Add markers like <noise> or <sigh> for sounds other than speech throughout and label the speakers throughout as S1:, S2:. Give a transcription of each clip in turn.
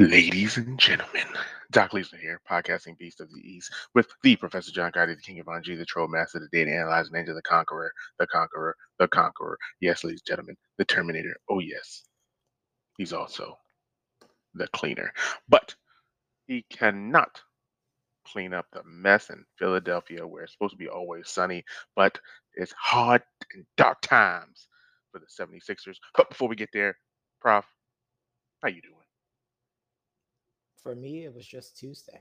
S1: Ladies and gentlemen, Doc Leeson here, podcasting Beast of the East, with the Professor John Gotti, the King of Anji, the Troll Master, the Data Analyzer Ninja, the Conqueror, the Conqueror, the Conqueror. Yes, ladies and gentlemen, the Terminator. Oh, yes. He's also the cleaner. But he cannot clean up the mess in Philadelphia where it's supposed to be always sunny, but it's hard and dark times for the 76ers. But before we get there, Prof, how you doing?
S2: For me, it was just Tuesday.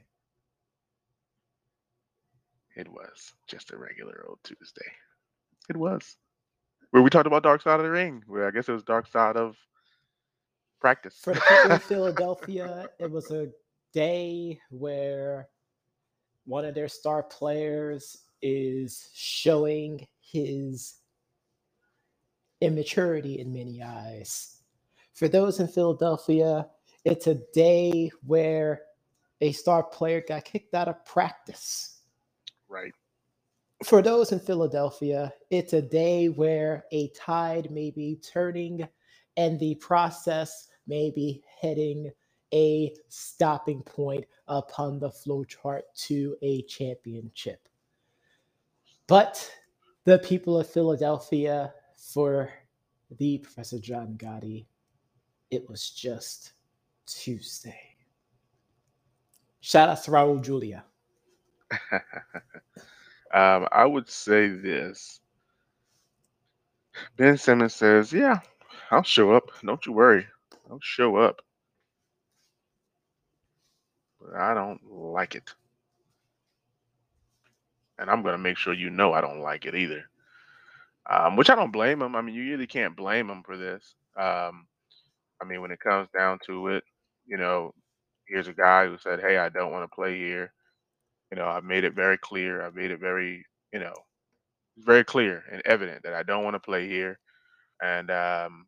S1: It was just a regular old Tuesday. It was. Where we talked about Dark Side of the Ring, where I guess it was Dark Side of practice.
S2: For the people in <laughs> Philadelphia, it was a day where one of their star players is showing his immaturity in many eyes. For those in Philadelphia, it's a day where a star player got kicked out of practice.
S1: Right.
S2: For those in Philadelphia, it's a day where a tide may be turning and the process may be heading a stopping point upon the flowchart to a championship. But the people of Philadelphia, for the Professor John Gotti, it was just Tuesday. Shout out to Raul Julia. <laughs>
S1: um, I would say this. Ben Simmons says, Yeah, I'll show up. Don't you worry. I'll show up. But I don't like it. And I'm going to make sure you know I don't like it either. Um, which I don't blame him. I mean, you really can't blame him for this. Um, I mean, when it comes down to it, you know, here's a guy who said, "Hey, I don't want to play here." You know, I've made it very clear. I've made it very, you know, very clear and evident that I don't want to play here. And um,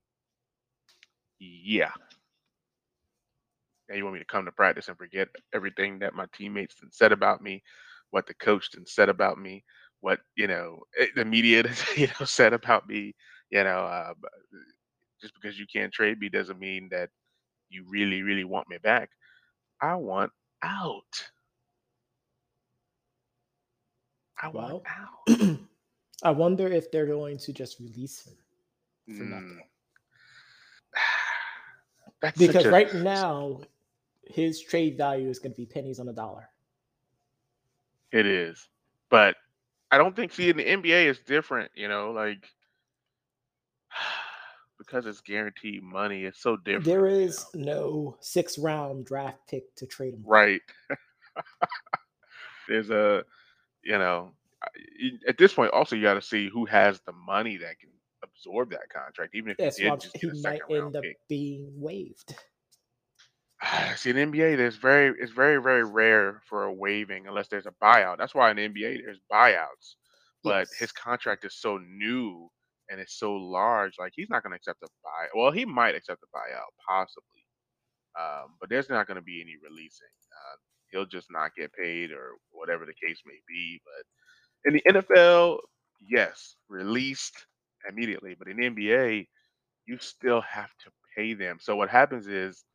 S1: yeah, now you want me to come to practice and forget everything that my teammates said about me, what the coach said about me, what you know eh, the media <laughs> you know said about me. You know, uh, just because you can't trade me doesn't mean that you really, really want me back. I want out. I want out. <clears throat>
S2: I wonder if they're going to just release him for mm. nothing. <sighs> because a... right now, his trade value is going to be pennies on a dollar.
S1: It is, but I don't think. See, in the NBA, it's different. You know, like because it's guaranteed money, it's so different.
S2: There is you know? no six round draft pick to trade him.
S1: Right. <laughs> There's a, you know, at this point, also you got to see who has the money that can absorb that contract, even if
S2: That's he, did he might end up pick. being waived. <sighs>
S1: See, in NBA, there's very it's very very rare for a waiving unless there's a buyout. That's why in the NBA there's buyouts, but yes. his contract is so new and it's so large, like he's not going to accept a buy. Well, he might accept a buyout, possibly, um, but there's not going to be any releasing. Uh, he'll just not get paid or whatever the case may be. But in the NFL, yes, released immediately. But in the NBA, you still have to pay them. So what happens is,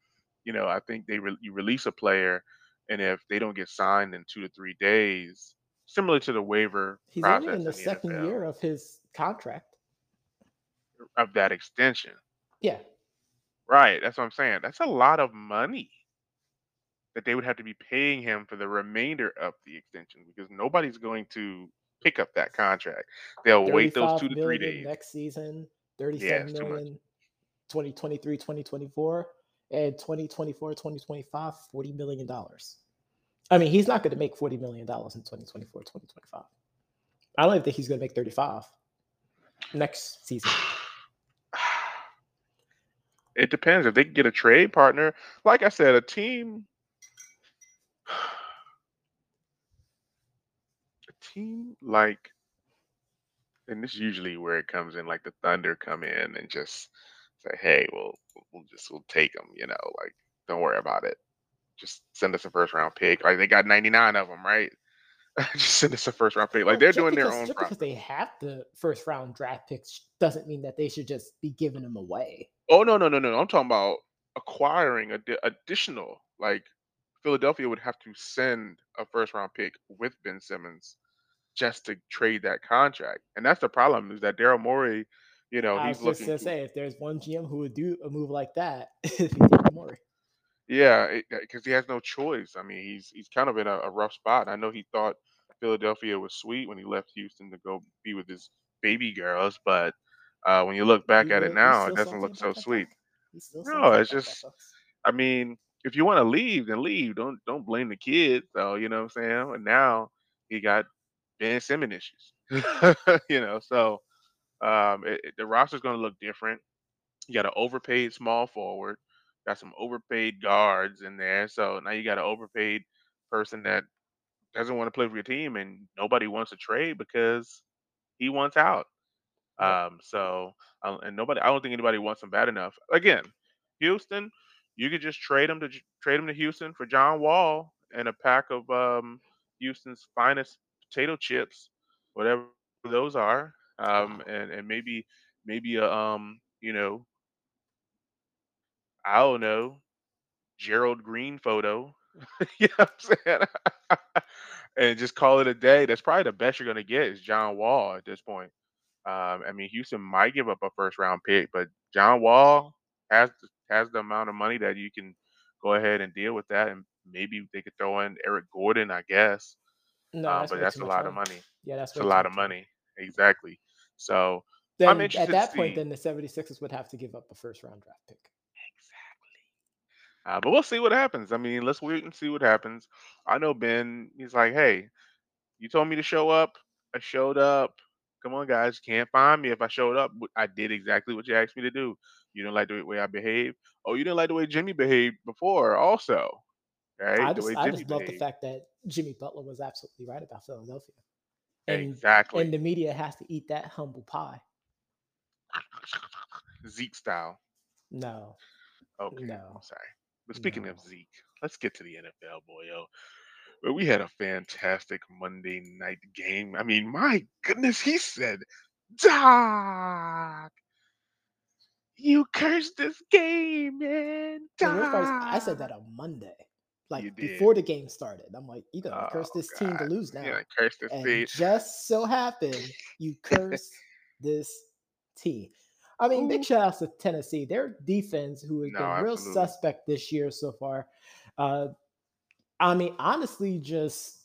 S1: you know, I think they re- you release a player, and if they don't get signed in two to three days, similar to the waiver
S2: He's only in the, in the second NFL, year of his contract
S1: of that extension.
S2: Yeah.
S1: Right. That's what I'm saying. That's a lot of money that they would have to be paying him for the remainder of the extension because nobody's going to pick up that contract. They'll wait those two to three days.
S2: Next season, 37 yeah, million 2023, 2024, and 2024, 2025, $40 million. I mean, he's not going to make $40 million in 2024, 2025. I don't even think he's going to make 35 next season.
S1: It depends if they can get a trade partner. Like I said, a team, <sighs> a team like, and this is usually where it comes in. Like the Thunder come in and just say, "Hey, we'll we'll just we'll take them." You know, like don't worry about it. Just send us a first round pick. Like they got ninety nine of them, right? <laughs> just send us a first round pick. Like they're doing
S2: because,
S1: their own.
S2: Just because they have the first round draft picks doesn't mean that they should just be giving them away.
S1: Oh no no no no! I'm talking about acquiring addi- additional like Philadelphia would have to send a first round pick with Ben Simmons just to trade that contract. And that's the problem is that Daryl Morey, you know,
S2: I
S1: he's
S2: was
S1: looking
S2: gonna say if there's one GM who would do a move like that, <laughs> it'd be Daryl Morey.
S1: Yeah, because he has no choice. I mean, he's he's kind of in a, a rough spot. I know he thought Philadelphia was sweet when he left Houston to go be with his baby girls, but uh, when you look back
S2: He
S1: at it now, it doesn't look so sweet.
S2: talk. He's still
S1: No, it's just. I mean, if you want to leave, then leave. Don't don't blame the kids. So you know what I'm saying. And now he got Ben Simmons issues. <laughs> you know, so um, it, it- the roster's going to look different. You got an overpaid small forward, got some overpaid guards in there. So now you got an overpaid person that doesn't want to play for your team, and nobody wants to trade because he wants out. Um, so uh, and nobody, I don't think anybody wants him bad enough. Again, Houston, you could just trade him to trade him to Houston for John Wall and a pack of um, Houston's finest potato chips, whatever those are, um, and and maybe maybe a um, you know, I don't know, Gerald Green photo. <laughs> you know what I'm saying? <laughs> and just call it a day. That's probably the best you're gonna get is John Wall at this point. Um, I mean, Houston might give up a first round pick, but John Wall has the, has the amount of money that you can go ahead and deal with that, and maybe they could throw in Eric Gordon, I guess.
S2: No,
S1: Um,
S2: that's
S1: but that's a lot of
S2: money. Yeah, that's
S1: a lot of
S2: money.
S1: exactly. So I'm
S2: Then at that point,
S1: see
S2: then the 76ers would have to give up a first round draft pick.
S1: Uh, but we'll see what happens. I mean, let's wait and see what happens. I know Ben. He's like, hey, you told me to show up. I showed up. Come on, guys. You can't find me if I showed up. I did exactly what you asked me to do. You didn't like the way I behaved. Oh, you didn't like the way Jimmy behaved before, also.
S2: I
S1: Right? The
S2: just I just love the fact that Jimmy Butler was absolutely right about Philadelphia. And
S1: Exactly.
S2: and the media has to eat that humble pie.
S1: Zeke style.
S2: No,
S1: Okay.
S2: no,
S1: I'm sorry. But speaking
S2: no.
S1: of Zeke, let's get to the NFL, boyo. Well, we had a fantastic Monday night game. I mean, my goodness, he said, Doc, you cursed this game, man.
S2: The worst part is I said
S1: Doc.
S2: that on Monday,
S1: You
S2: like
S1: did.
S2: before the game started. I'm like, you're gonna
S1: Oh,
S2: curse this team to
S1: God.
S2: lose now.
S1: know, cursed this
S2: And
S1: team.
S2: just so happened you <laughs> curse this team. I mean, big shout outs to Tennessee. Their defense, who has
S1: No,
S2: been real
S1: absolutely.
S2: suspect this year so far. Uh, I mean, honestly, just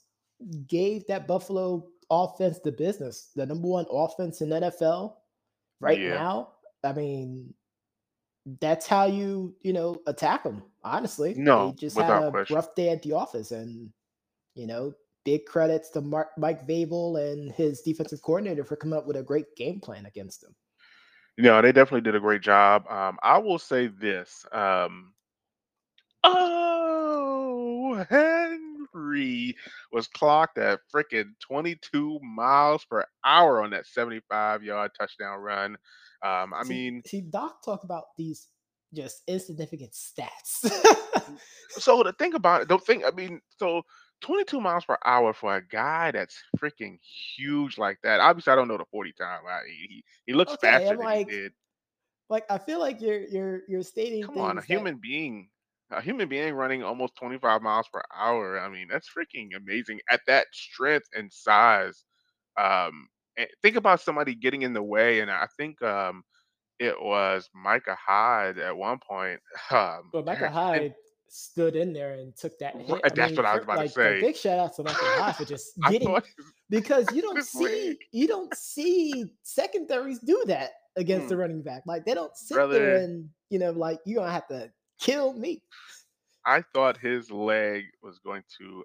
S2: gave that Buffalo offense the business. The number one offense in NFL right
S1: Yeah.
S2: now. I mean, that's how you, you know, attack them. Honestly,
S1: no, they
S2: just had a
S1: question.
S2: rough day at the office, and you know, big credits to Mark, Mike Vrabel and his defensive coordinator for coming up with a great game plan against them.
S1: You know, they definitely did a great job. Um, I will say this. Um, oh, <laughs> Henry was clocked at freaking 22 miles per hour on that 75 yard touchdown run. Um, I
S2: see,
S1: mean,
S2: see, Doc talk about these just insignificant stats.
S1: so to think about it, don't think, I mean, so 22 miles per hour for a guy that's freaking huge like that. Obviously, I don't know the 40 time. I, he, he looks
S2: okay,
S1: faster
S2: I'm
S1: than
S2: like,
S1: he did.
S2: like I feel like you're you're you're stating
S1: Come on, a
S2: that
S1: human being, a human being running almost 25 miles per hour. I mean, that's freaking amazing at that strength and size. Um, and think about somebody getting in the way, and I think um, it was Micah Hyde at one point. <laughs> Um,
S2: But Michael
S1: and
S2: Hyde stood in there and took that hit. I
S1: that's
S2: mean,
S1: what I was about to say.
S2: big shout out to Michael Hyde for just <laughs> getting because <laughs> you don't see
S1: leg.
S2: you don't see secondaries do that against the
S1: Mm,
S2: running back. Like they don't sit there and you know like you're gonna have to kill me.
S1: I thought his leg was going to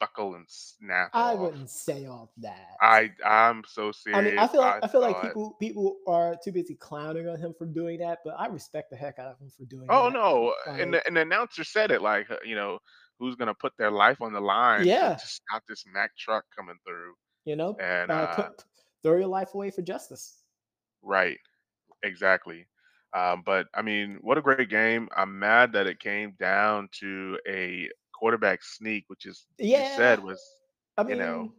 S1: buckle and snap
S2: I
S1: off.
S2: wouldn't say all that.
S1: I I'm so serious.
S2: I mean, I feel like
S1: I
S2: I feel like people people are too busy clowning on him for doing that, but I respect the heck out of him for doing it.
S1: Oh
S2: that.
S1: no, and
S2: Like,
S1: the, and the announcer said it like you know who's gonna put their life on the line
S2: yeah,
S1: to stop this Mack truck coming through,
S2: you know,
S1: and
S2: uh,
S1: uh,
S2: put throw your life away for justice.
S1: right, exactly. Um, but I mean, what a great game! I'm mad that it came down to a quarterback sneak, which is you
S2: Yeah,
S1: said was
S2: I
S1: you know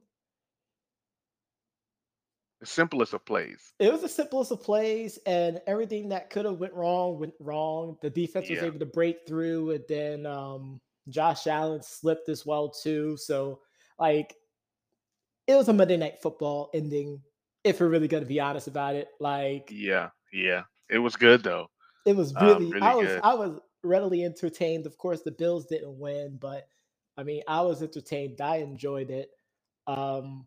S1: The simplest of plays.
S2: It was the simplest of plays, and everything that could have went wrong went wrong. The defense was
S1: Yeah.
S2: able to break through, and then um, Josh Allen slipped as well too. So, like, it was a Monday Night Football ending. If we're really going to be honest about it, like
S1: Yeah. Yeah. It was good though.
S2: it was
S1: Um,
S2: really,
S1: really
S2: I was,
S1: good.
S2: I was readily entertained. Of course, the Bills didn't win, but I mean, I was entertained. I enjoyed it. Um,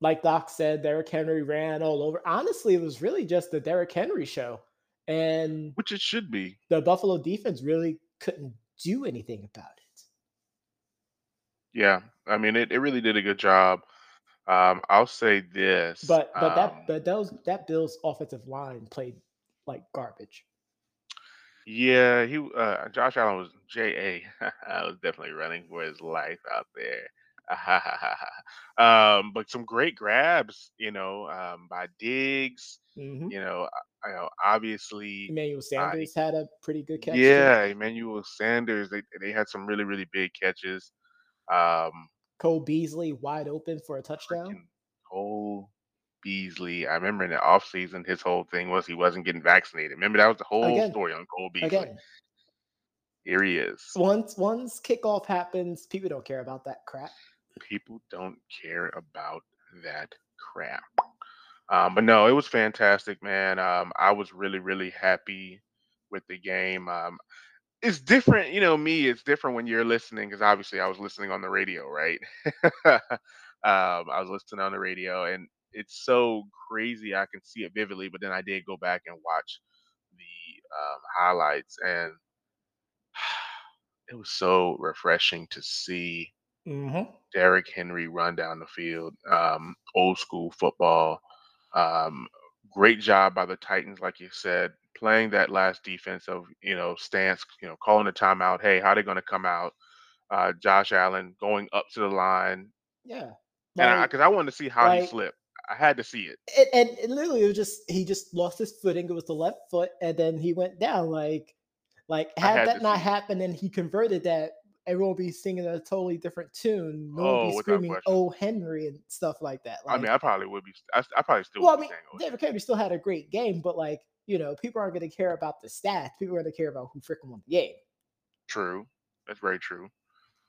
S2: like Doc said, Derrick Henry ran all over. Honestly, it was really just the Derrick Henry show, and
S1: Which it should be.
S2: the Buffalo defense really couldn't do anything about it.
S1: Yeah. I mean, it, it really did a good job. Um, I'll say this.
S2: But but that
S1: Um,
S2: but those that Bills offensive line played like garbage.
S1: Yeah, he uh, Josh Allen was J A. <laughs> I was definitely running for his life out there. <laughs> um, but some great grabs, you know, um, by Diggs.
S2: hmm
S1: You know, I, I know obviously.
S2: Emmanuel Sanders had a pretty good catch too.
S1: yeah, Emmanuel Sanders. They they had some really really big catches. Um,
S2: Cole Beasley wide open for a touchdown.
S1: Cole Beasley. I remember in the offseason, his whole thing was he wasn't getting vaccinated. Remember that was the whole
S2: Again,
S1: story on Cole Beasley.
S2: again,
S1: Here he is.
S2: once once kickoff happens, people don't care about that crap.
S1: People don't care about that crap. Um, but no, it was fantastic, man. Um, I was really, really happy with the game. Um, it's different, you know, me, it's different when you're listening because obviously I was listening on the radio, right? <laughs> um, I was listening on the radio and it's so crazy. I can see it vividly, but then I did go back and watch the um, highlights and <sighs> it was so refreshing to see
S2: hmm
S1: Derrick Henry run down the field. Um, old school football. Um, great job by the Titans, like you said, playing that last defensive, you know, stance. You know, calling the timeout. Hey, how they going to come out? Uh, Josh Allen going up to the line,
S2: Yeah,
S1: and
S2: like
S1: because I wanted to see how he slipped. I had to see it.
S2: and, and, and literally it was just he just lost his footing. It was the left foot, and then he went down. Like like had
S1: had
S2: that not happened and he converted that, everyone would be singing a totally different tune. No one would
S1: Oh,
S2: be screaming "Oh Henry" and stuff like that.
S1: I mean, I probably would be. I, I probably still
S2: well, I
S1: would be
S2: mean,
S1: "Oh,
S2: David Henry still had a great game, but like you know, people aren't going to care about the stats. People are going to care about who freaking won the game.
S1: True. That's very true.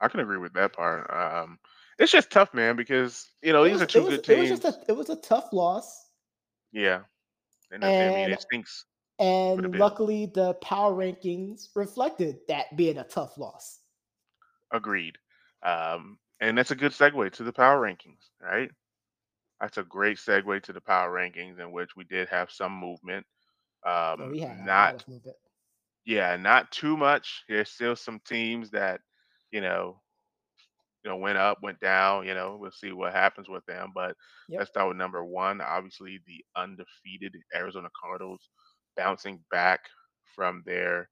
S1: I can agree with that part. Um, it's just tough, man, because you know
S2: It
S1: these
S2: was
S1: are two
S2: was
S1: good teams.
S2: it was just a it was a tough loss,
S1: Yeah, and uh, I mean it stinks
S2: and luckily the power rankings reflected that being a tough loss.
S1: Agreed. Um, and that's a good segue to the power rankings, right? That's a great segue to the power rankings in which we did have some movement. Um,
S2: we had a lot
S1: not yeah, not too much. There's still some teams that you know you know went up, went down. You know, we'll see what happens with them. But
S2: Yep.
S1: let's start with number one. Obviously, the undefeated Arizona Cardinals bouncing back from their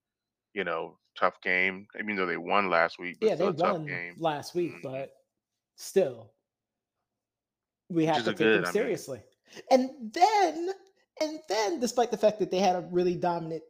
S1: you know tough game. Even though they won last week, but
S2: Yeah, they
S1: still a tough
S2: won last week,
S1: Mhm.
S2: but still, we have to take them
S1: good. I mean,
S2: seriously. And then, and then, despite the fact that they had a really dominant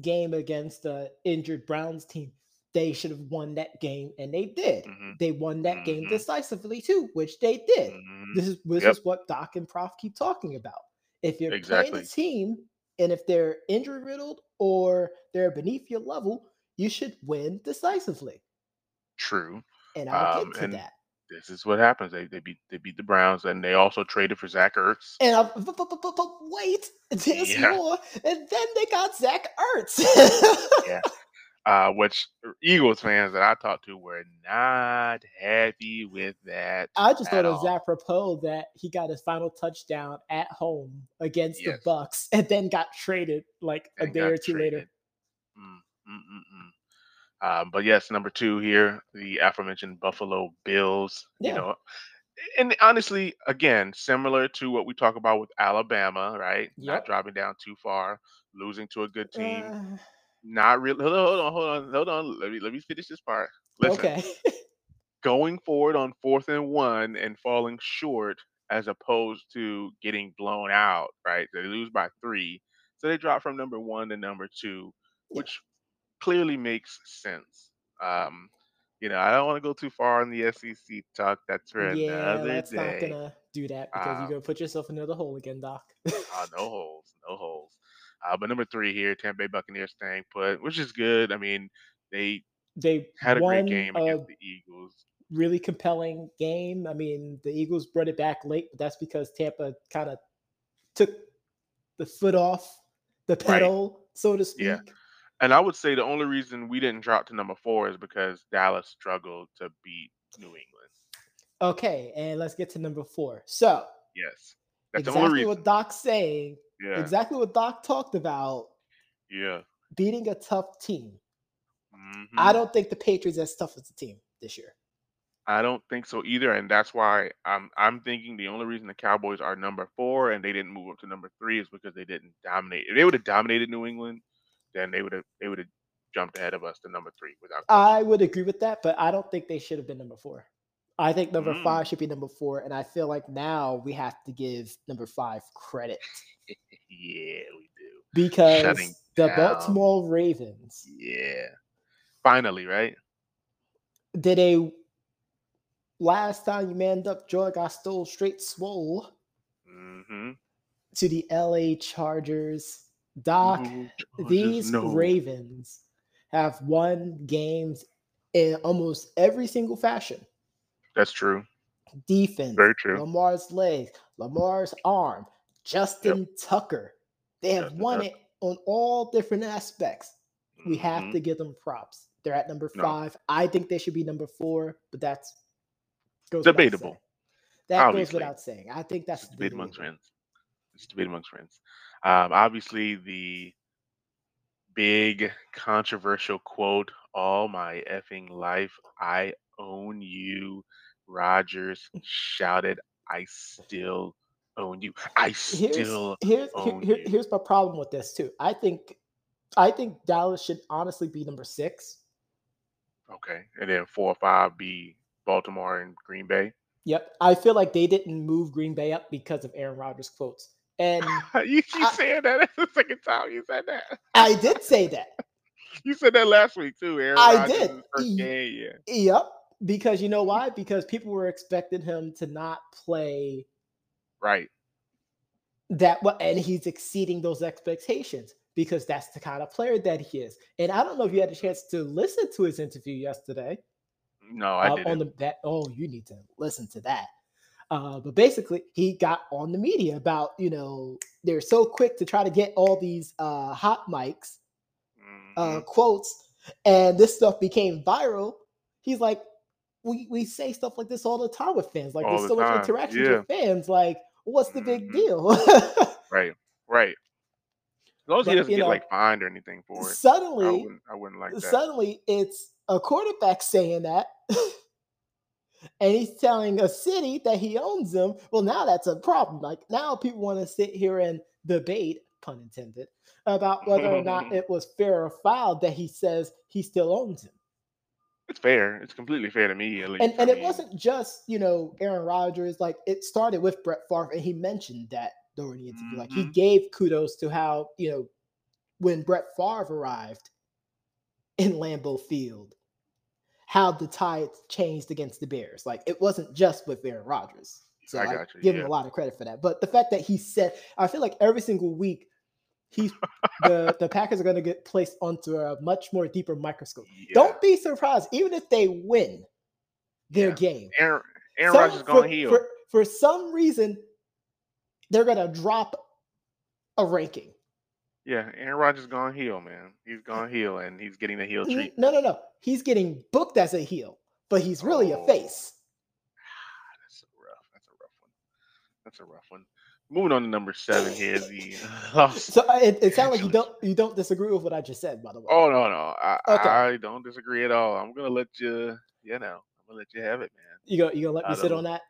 S2: game against the injured Browns team, they should have won that game, and they did.
S1: hmm
S2: They won that game
S1: hmm
S2: decisively too, which they did.
S1: hmm
S2: This is this
S1: Yep,
S2: is what Doc and Prof keep talking about. If you're playing a team and if they're injury riddled or they're beneath your level, you should win decisively.
S1: True.
S2: And I'll
S1: Um,
S2: get to
S1: and
S2: that.
S1: this is what happens. They they beat they beat the Browns, and they also traded for Zach Ertz.
S2: And I, but, but, but, but wait, there's <laughs>
S1: Yeah,
S2: more. And then they got Zach Ertz.
S1: yeah. Uh, which Eagles fans that I talked to were not happy with that
S2: I just thought it was
S1: all.
S2: apropos that he got his final touchdown at home against the Bucs and then got traded like a
S1: and
S2: day or two later.
S1: traded. Mm, mm, mm, mm. Um, but yes, number two here, the aforementioned Buffalo Bills. You know, and honestly, again, similar to what we talk about with Alabama, right? Not
S2: Yep.
S1: dropping down too far, losing to a good team.
S2: Uh,
S1: Not really. Hold on, hold on, hold on, hold on. Let me let me finish this part. Listen,
S2: okay. <laughs>
S1: going forward on fourth and one and falling short as opposed to getting blown out, right? They lose by three. So they drop from number one to number two,
S2: yeah.
S1: which clearly makes sense. Um, you know, I don't want to go too far on the SEC talk. That's for
S2: Yeah,
S1: another
S2: let's not gonna do that because you're
S1: Um,
S2: gonna put yourself in another hole again, Doc.
S1: uh, no <laughs> holes, no holes. Uh, but number three here, Tampa Bay Buccaneers staying put, which is good. I mean, they
S2: they
S1: had a great game against the Eagles.
S2: really compelling game. I mean, the Eagles brought it back late, but that's because Tampa kind of took the foot off the
S1: Right.
S2: pedal, so to speak.
S1: Yeah. And I would say the only reason we didn't drop to number four is because Dallas struggled to beat New England.
S2: Okay, and let's get to number four. So
S1: Yes. That's the
S2: exactly
S1: only reason.
S2: what Doc's saying,
S1: Yeah.
S2: exactly what Doc talked about,
S1: Yeah.
S2: beating a tough team.
S1: Mhm.
S2: I don't think the Patriots as tough as a team this year.
S1: I don't think so either, and that's why I'm I'm thinking the only reason the Cowboys are number four and they didn't move up to number three is because they didn't dominate. If they would have dominated New England, then they would have they would have jumped ahead of us to number three without.
S2: I would agree with that, but I don't think they should have been number four. I think number
S1: Mm.
S2: five should be number four, and I feel like now we have to give number five credit <laughs>
S1: yeah, we do.
S2: because
S1: Shutting
S2: the
S1: down.
S2: Baltimore Ravens
S1: Yeah, finally, right?
S2: did a last time you manned up Joy got stole straight swole
S1: Mm-hmm.
S2: to the LA Chargers. Doc, these
S1: no.
S2: Ravens have won games in almost every single fashion.
S1: That's true.
S2: Defense,
S1: Very true.
S2: Lamar's legs, Lamar's arm, Justin Tucker. They have
S1: Justin
S2: won
S1: Tucker.
S2: it on all different aspects. We have
S1: Mhm.
S2: to give them props. They're at number
S1: No.
S2: five. I think they should be number four, but that's goes
S1: Debatable.
S2: That goes without saying. I think that's
S1: debate amongst friends. It's debate amongst friends. Um, obviously, the big controversial quote: "All my effing life, I own you." Rodgers shouted, "I still own you. I
S2: Here's
S1: still."
S2: here's here-
S1: own
S2: here-
S1: you.
S2: here's my problem with this too. I think I think Dallas should honestly be number six.
S1: Okay, and then four or five be Baltimore and Green Bay.
S2: Yep. I feel like they didn't move Green Bay up because of Aaron Rodgers' quotes. And <laughs>
S1: you keep
S2: I-
S1: saying that. That's the second time you said that.
S2: I did say that. <laughs>
S1: You said that last week too. Aaron
S2: I
S1: Rodgers'
S2: did.
S1: First game, yeah.
S2: Yep. Because you know why? Because people were expecting him to not play
S1: Right.
S2: that well, and he's exceeding those expectations because that's the kind of player that he is. And I don't know if you had a chance to listen to his interview yesterday.
S1: No, I
S2: uh,
S1: didn't.
S2: on the that oh you need to listen to that uh, but basically he got on the media about you know they're so quick to try to get all these uh, hot mics uh,
S1: Mhm.
S2: quotes and this stuff became viral he's like we, we say stuff like this all the time with fans like
S1: All
S2: there's
S1: the
S2: so much interaction
S1: yeah.
S2: with fans like what's the big
S1: Mhm.
S2: deal
S1: Right. Right. <laughs> As long as he doesn't get
S2: know,
S1: like fined or anything for it, I
S2: suddenly
S1: wouldn't. I wouldn't like that.
S2: suddenly it's a quarterback saying that <laughs> and he's telling a city that he owns them well now that's a problem like now people want to sit here and debate pun intended about whether or not <laughs> it was fair or foul that he says he still owns him
S1: It's fair. It's completely fair to me. At least.
S2: and
S1: I
S2: and it wasn't just you know Aaron Rodgers like it started with Brett Favre and he mentioned that during the interview like he
S1: Mhm.
S2: gave kudos to how you know when Brett Favre arrived in Lambeau Field how the tides changed against the Bears like it wasn't just with Aaron Rodgers so
S1: I
S2: I,
S1: got you,
S2: give him a lot of credit for that but the fact that he said I feel like every single week he's the the Packers are going to get placed onto a much more deeper microscope
S1: yeah.
S2: don't be surprised even if they win their
S1: Yeah.
S2: game
S1: Aaron Aaron Rodgers
S2: for,
S1: going heel.
S2: For, for some reason, they're gonna drop a ranking.
S1: yeah, Aaron Rodgers gone heel, man. He's gone heel, and he's getting the heel treat.
S2: No, no, no. He's getting booked as a heel, but he's really a
S1: Oh.
S2: face.
S1: Ah, that's a rough. That's a rough one. That's a rough one. Moving on to number seven here. The <laughs> Los
S2: So uh, it, it sounds like you don't you don't disagree with what I just said, by the way.
S1: Oh no, no, I,
S2: Okay.
S1: I don't disagree at all. I'm gonna let you, you know, I'm gonna let you have it, man.
S2: You go you gonna let me sit on that?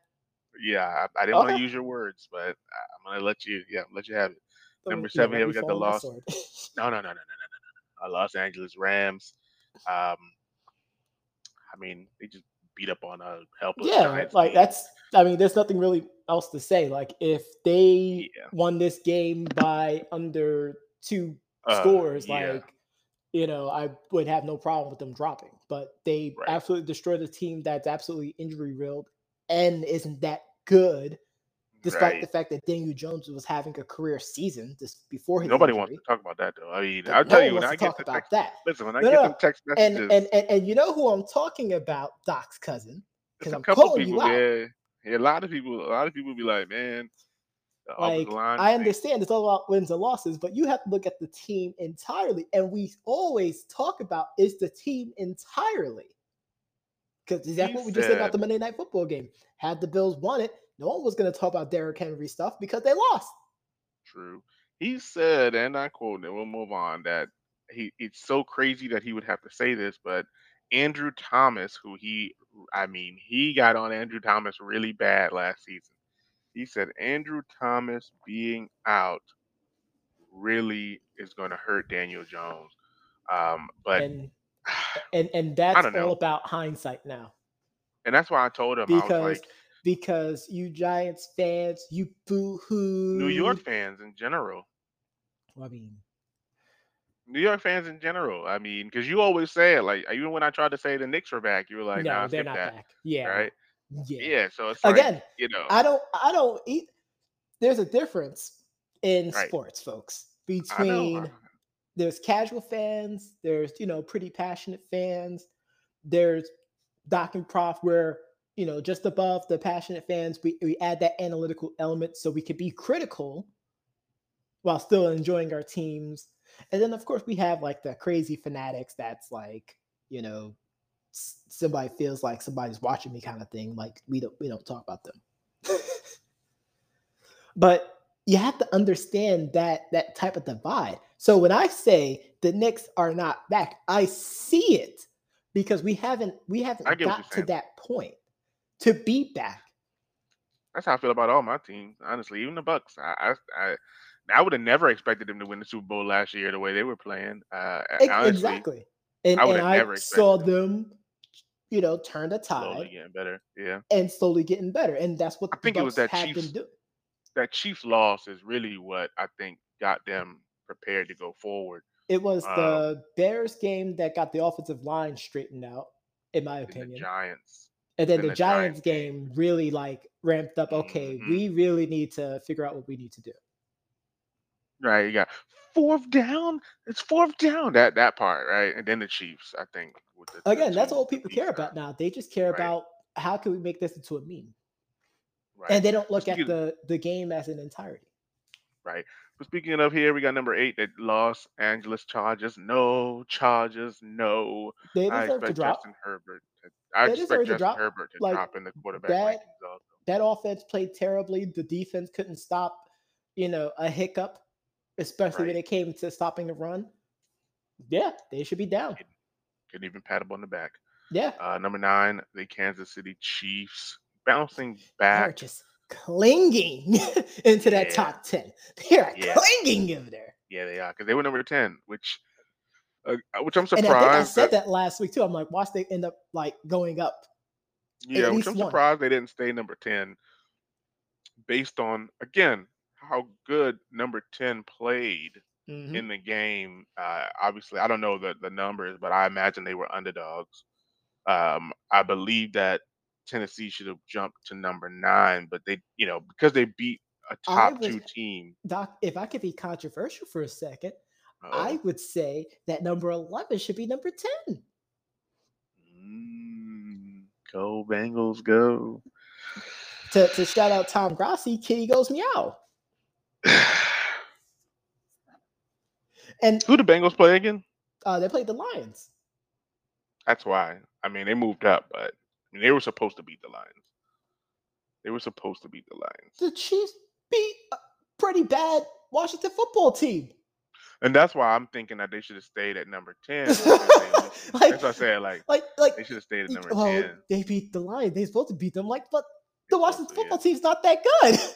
S1: Yeah, I, I didn't want to use your words, but I, I'm gonna let you, yeah, let you have it.
S2: Me-
S1: Number seven here, we got the loss. <laughs> No, no, no, no, no, no, no, no. Uh, Los Angeles Rams. Um, I mean, they just beat up on a helpless.
S2: yeah,
S1: Giants
S2: like
S1: team.
S2: that's I mean, there's nothing really else to say. Like if they
S1: Yeah.
S2: won this game by under two
S1: Uh,
S2: scores,
S1: yeah.
S2: like you know, I would have no problem with them dropping. but they
S1: Right.
S2: absolutely destroyed a team that's absolutely injury riddled and isn't that good, despite
S1: Right.
S2: the fact that Daniel Jones was having a career season just before his
S1: Nobody
S2: injury.
S1: wants to talk about that though. I mean,
S2: But
S1: I'll
S2: no
S1: tell you when I get
S2: talk about
S1: text.
S2: that.
S1: Listen, when I
S2: No,
S1: get
S2: no,
S1: them text
S2: And,
S1: messages,
S2: and and and you know who I'm talking about, Doc's cousin, because I'm calling
S1: people
S2: you out.
S1: Yeah, a lot of people, a lot of people be like, man,
S2: Like. I
S1: thing."
S2: understand it's all about wins and losses, but you have to look at the team entirely. And we always talk about is the team entirely. Because that's
S1: He
S2: what we just said about the Monday night football game. Had the Bills won it, no one was going to talk about Derrick Henry stuff because they lost.
S1: True. He said, and I quote, and we'll move on, that he it's so crazy that he would have to say this, but Andrew Thomas, who he I mean, he got on Andrew Thomas really bad last season. He said Andrew Thomas being out really is going to hurt Daniel Jones. Um, but
S2: and <sighs> and and that's all
S1: know.
S2: about hindsight now.
S1: and that's why I told him I was
S2: Because
S1: like
S2: because you Giants fans, you boo hoo.
S1: New York fans in general.
S2: I mean,
S1: New York fans in general. I mean, because you always say it, like even when I tried to say the Knicks were back, you were like,
S2: no,
S1: "Nah,
S2: they're not
S1: that."
S2: back. Yeah,
S1: Right?
S2: Yeah.
S1: Yeah. So it's like,
S2: Again,
S1: you know,
S2: I don't I don't eat there's a difference in
S1: Right.
S2: sports, folks.
S1: I.
S2: Between
S1: I-
S2: there's casual fans, there's you know pretty passionate fans, there's Doc and Prof where you know just above the passionate fans, we, we add that analytical element so we can be critical while still enjoying our teams. And then of course we have like the crazy fanatics that's like, you know, somebody feels like somebody's watching me kind of thing. Like we don't we don't talk about them. <laughs> but you have to understand that that type of divide. So when I say the Knicks are not back, I see it because we haven't we haven't
S1: I get what
S2: got to that point to be back.
S1: That's how I feel about all my teams, honestly. Even the Bucs. I I I, I would have never expected them to win the Super Bowl last year the way they were playing. Uh,
S2: Ex-
S1: honestly,
S2: exactly. And
S1: I
S2: and I saw them, you know, turn the
S1: slowly
S2: tide
S1: getting better. Yeah,
S2: and slowly getting better. And that's what
S1: I
S2: the
S1: think it was that Chiefs-
S2: doing.
S1: that Chiefs loss is really what I think got them prepared to go forward.
S2: It was
S1: Um,
S2: the Bears game that got the offensive line straightened out, in my
S1: in the
S2: opinion.
S1: Giants.
S2: And then
S1: than
S2: the
S1: the Giants
S2: Giants game really like ramped up. Okay,
S1: Mhm.
S2: we really need to figure out what we need to do.
S1: Right, you got fourth down. It's fourth down. That that part, right? And then the Chiefs, I think. With the, the
S2: Again, that's
S1: two
S2: all people care about now. They just care
S1: Right.
S2: about how can we make this into a meme,
S1: Right.
S2: and they don't look at the the game as an entirety.
S1: Right. But speaking of here, we got number eight, the Los Angeles Chargers. No Chargers. No.
S2: They
S1: I
S2: deserve to
S1: expect
S2: drop.
S1: Justin Herbert. To, I
S2: They
S1: expect Justin
S2: drop.
S1: Herbert to
S2: Like,
S1: drop in the quarterback
S2: that-. That offense played terribly. The defense couldn't stop, you know, a hiccup, especially when it came to stopping the run. Yeah, they should be down.
S1: Couldn't even pat him on the back.
S2: Yeah,
S1: Uh, number nine, the Kansas City Chiefs, bouncing
S2: they're
S1: back.
S2: just clinging <laughs> into that
S1: Yeah.
S2: top ten. They're
S1: Yeah.
S2: clinging over there.
S1: Yeah, they are because they were number ten, which, uh, which I'm
S2: And I think I said
S1: that-
S2: that last week too. I'm like, watch they end up like going up.
S1: Yeah, which I'm
S2: one.
S1: surprised they didn't stay number 10 based on, again, how good number 10 played
S2: Mhm.
S1: in the game. Uh, obviously, I don't know the, the numbers, but I imagine they were underdogs. Um, I believe that Tennessee should have jumped to number nine, but they, you know, because they beat a top
S2: was-
S1: two team.
S2: Doc, if I could be controversial for a second,
S1: uh,
S2: I would say that number 11 should be number 10.
S1: mm, go Bengals, go.
S2: To, to shout out Tom Grassi, Kitty goes meow. And
S1: Who the Bengals play again?
S2: uh, they played the Lions.
S1: That's why. I mean, they moved up, but I mean, they were supposed to beat the Lions. They were supposed to beat the Lions,
S2: The Chiefs beat a pretty bad Washington football team.
S1: and that's why I'm thinking that they should have stayed at number ten. <laughs>
S2: like,
S1: that's what I said. Like
S2: like, like,
S1: they should have stayed at number
S2: well,
S1: ten.
S2: they beat the Lions. They're supposed to beat them. Like, but the Washington
S1: to, yeah.
S2: football team's not that good. <laughs>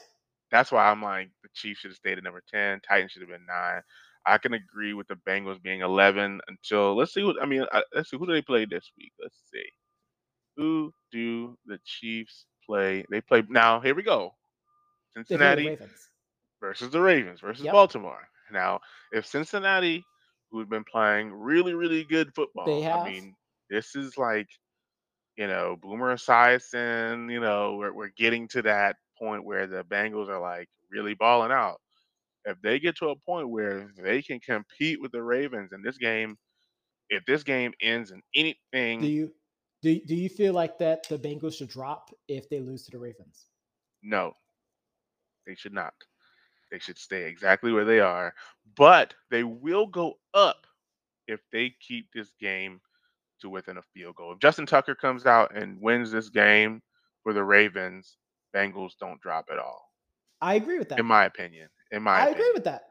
S1: That's why I'm like the Chiefs should have stayed at number ten. Titans should have been nine. I can agree with the Bengals being eleven until let's see what I mean. Uh, let's see who do they play this week. Let's see. Who do the Chiefs play? They play now. Here we go.
S2: They played the
S1: Cincinnati versus the Ravens versus
S2: Yep.
S1: Baltimore. Now, if Cincinnati, who've been playing really, really good football,
S2: have.
S1: I mean, This is like, you know, Boomer Esiason, you know, we're, we're getting to that point where the Bengals are like really balling out. If they get to a point where they can compete with the Ravens in this game, if this game ends in anything, Do
S2: you do do you feel like that the Bengals should drop if they lose to the Ravens?
S1: no, they should not. They should stay exactly where they are, but they will go up if they keep this game to within a field goal. If Justin Tucker comes out and wins this game for the Ravens, Bengals don't drop at all.
S2: I agree with that.
S1: In my opinion. In my
S2: I
S1: opinion.
S2: agree with that.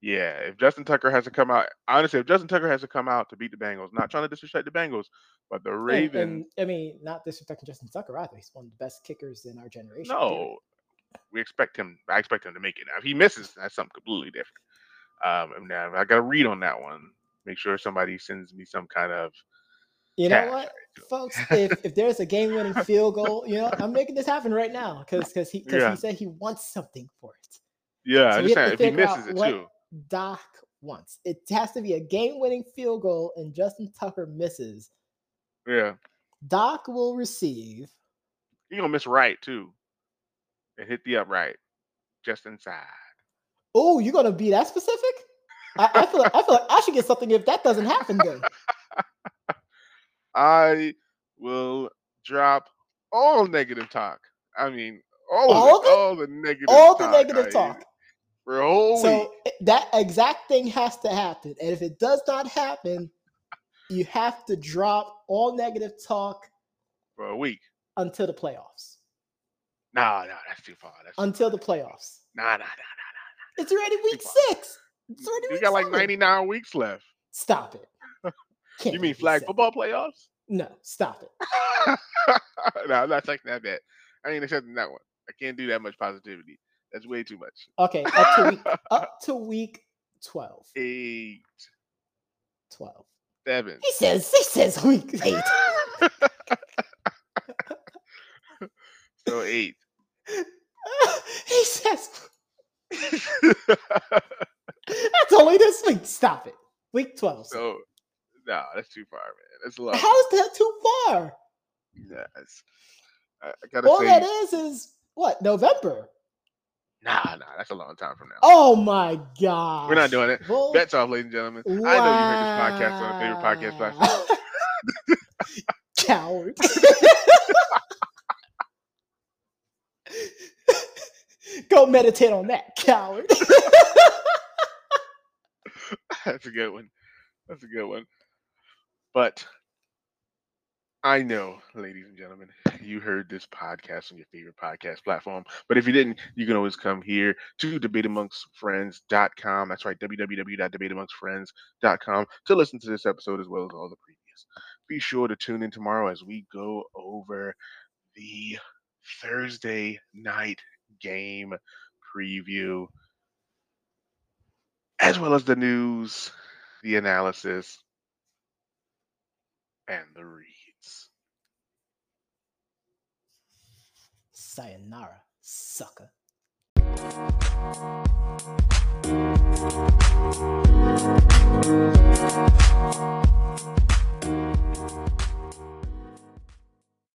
S1: Yeah, if Justin Tucker has to come out, honestly, if Justin Tucker has to come out to beat the Bengals, not trying to disrespect the Bengals, but the Ravens,
S2: I mean, not disrespecting Justin Tucker either. He's one of the best kickers in our generation.
S1: no, we expect him. I expect him to make it. Now, if he misses, that's something completely different. Um, now I got to read on that one. Make sure somebody sends me some kind of
S2: You know what, folks? If, if there's a game-winning <laughs> field goal, you know, I'm making this happen right now because because he because
S1: Yeah.
S2: he said he wants something for it.
S1: Yeah,
S2: So we
S1: just
S2: have to
S1: if he
S2: figure out
S1: misses it
S2: what-
S1: too.
S2: Doc wants. It has to be a game-winning field goal, and Justin Tucker misses.
S1: Yeah,
S2: Doc will receive.
S1: he gonna miss right too, and hit the upright just inside.
S2: Oh, you're gonna be that specific? I, I feel like I feel like I should get something if that doesn't happen. Then <laughs>
S1: I will drop all negative talk. I mean, all,
S2: All
S1: of
S2: of
S1: it,
S2: it?
S1: all the negative, talk.
S2: all the negative talk.
S1: for a whole.
S2: So i- that exact thing has to happen, and if it does not happen, you have to drop all negative talk
S1: For a week.
S2: until the playoffs.
S1: Nah, nah, that's too far. That's too
S2: Until
S1: far.
S2: the playoffs.
S1: Nah, nah, nah, nah.
S2: It's already week six. It's already
S1: You
S2: week
S1: got like 99 weeks left.
S2: Stop it. Can't
S1: You mean flag football playoffs?
S2: No, stop it. <laughs>
S1: no, I'm not taking that bet. I ain't accepting that one. I can't do that much positivity. That's way too much.
S2: Okay, up to week <laughs> up to week 12.
S1: Eight,
S2: 12.
S1: seven.
S2: He says he says week <laughs> eight.
S1: so eight.
S2: he says that's only this week. Stop it. Week 12. sir.
S1: so no, that's too far, man. That's a lot.
S2: How is that too far?
S1: Yeah, I, I gotta
S2: All
S1: say,
S2: that is is what November.
S1: nah, nah, that's a long time from now.
S2: Oh my god!
S1: We're not doing it.
S2: Well,
S1: Bets off, ladies and gentlemen. I know you heard this podcast on a favorite podcast platform.
S2: wow. <laughs> Coward. <laughs> Go meditate on that, coward. <laughs>
S1: That's a good one. That's a good one. But I know, ladies and gentlemen, you heard this podcast on your favorite podcast platform. But if you didn't, you can always come here to debateamongstfriends.com. That's right, www.debateamongstfriends.com to listen to this episode as well as all the previous. Be sure to tune in tomorrow as we go over the Thursday night game preview, as well as the news, the analysis, and the Reeds.
S2: Sayonara, sucker.